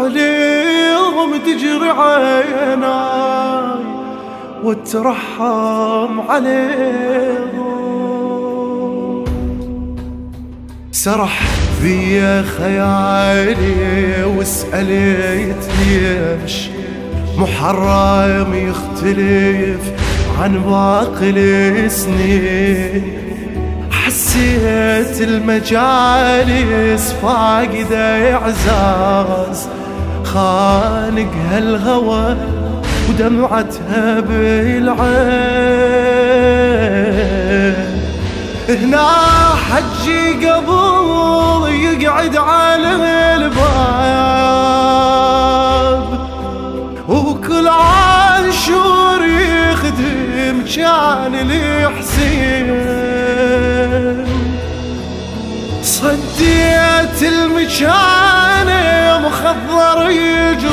عليهم تجري عيناي واترحم عليهم. سرح في خيالي وسألت ليش محرم يختلف عن باقي السنين. حسيت المجالس فاقدة إعزاز خانق هالهوى ودمعتها بالعين. هنا حجي قبل يقعد على الباب وكل عاشور يخدم كان الحسين صديت المكان مخضر يجوح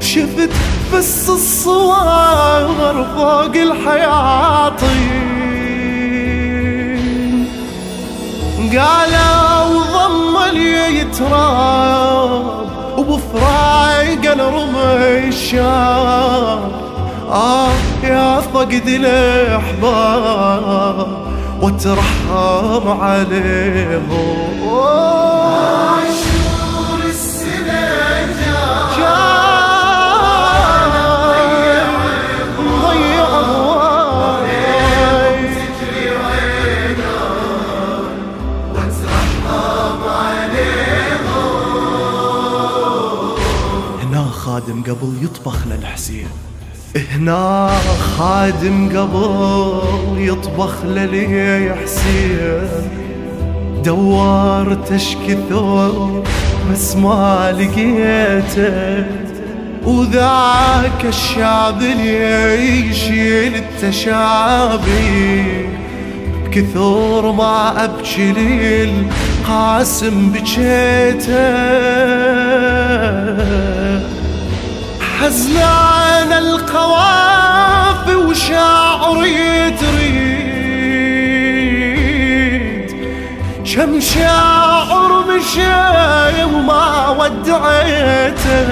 شفت بس الصور فوق الحياطين قالوا ضم يتراب وبفراق الرمي الشام آه يا فقد الأحباب وترحم عليهم. خادم قبل يطبخ للحسين. هنا خادم قبل يطبخ للي حسين دورت اشكثر بس ما لقيته. وذاك الشعب اللي يشيل التشابي كثر ما أبكي للقاسم بجيته حزنان القوافي وشاعري تريد كم شاعر مشى وما ودعيته.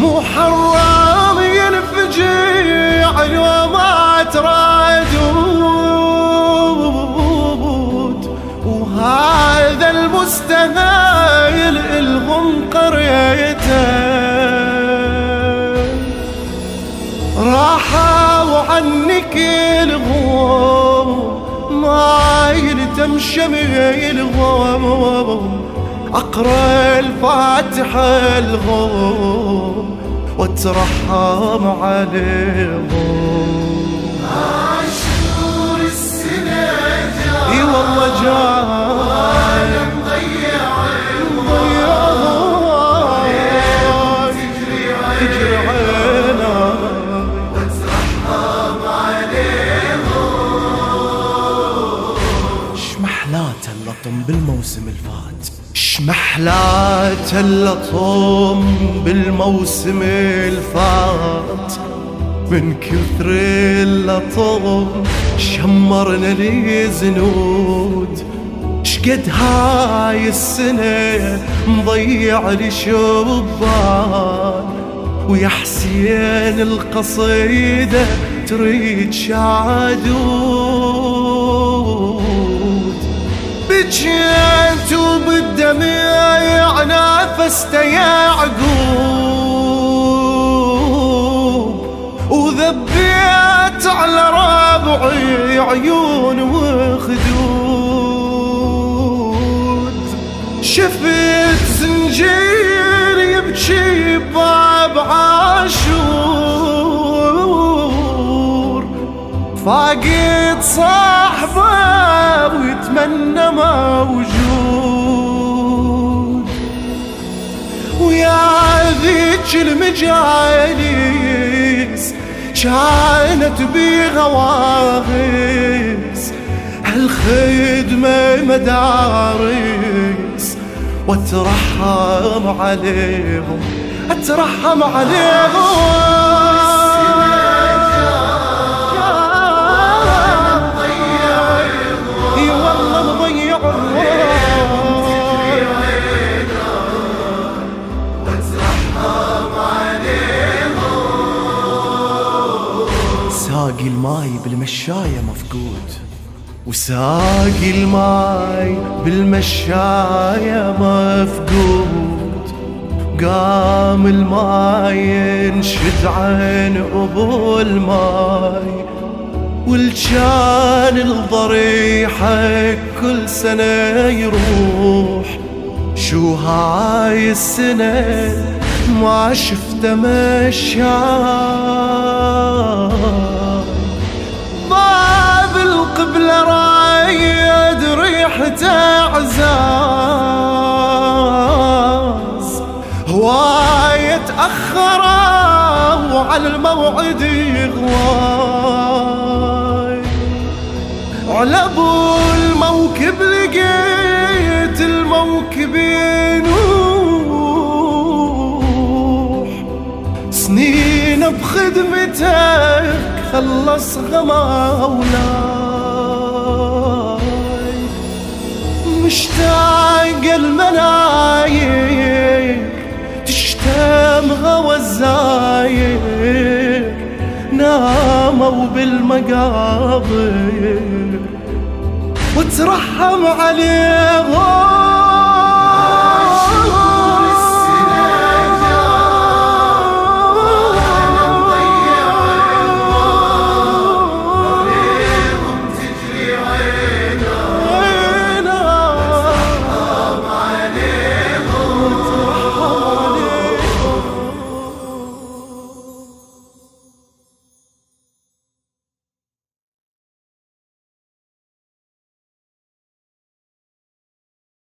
مو حرام ينفجع لو ما ترادود وهذا المستهايل إلهم قريته. راحوا عنك يلتم شميلهم أقرأ الفاتحة الغوم واترحم عليهم. شمحلات اللطم بالموسم الفات. من كثر اللطم شمرنا لي زنود شقد هاي السنة مضيع لي شبان ويا حسين القصيدة تريد شادود بجيت وبالدمع نافست يعقوب. وذبيت على ربعي عيون وخدود. شفت زنجير يبكي باب عاشور. فاقد صاحبه ويتمنى موجود. ويا ذيك المجالس كانت بيها واغس هالخدمة مدارس. واترحم عليهم اترحم عليهم. المشاية مفقود. وساقي الماي بالمشاية مفقود. قام الماي ينشد عين ابو الماي والجان الضريحة كل سنة يروح. شو هاي السنة؟ ما شفت مشاي وعلى الموعد يغواي على ابو الموكب لقيت الموكب ينوح. سنين بخدمتك خلص غماولاي مشتاق المنايك رموا بالمقابر وترحم عليهم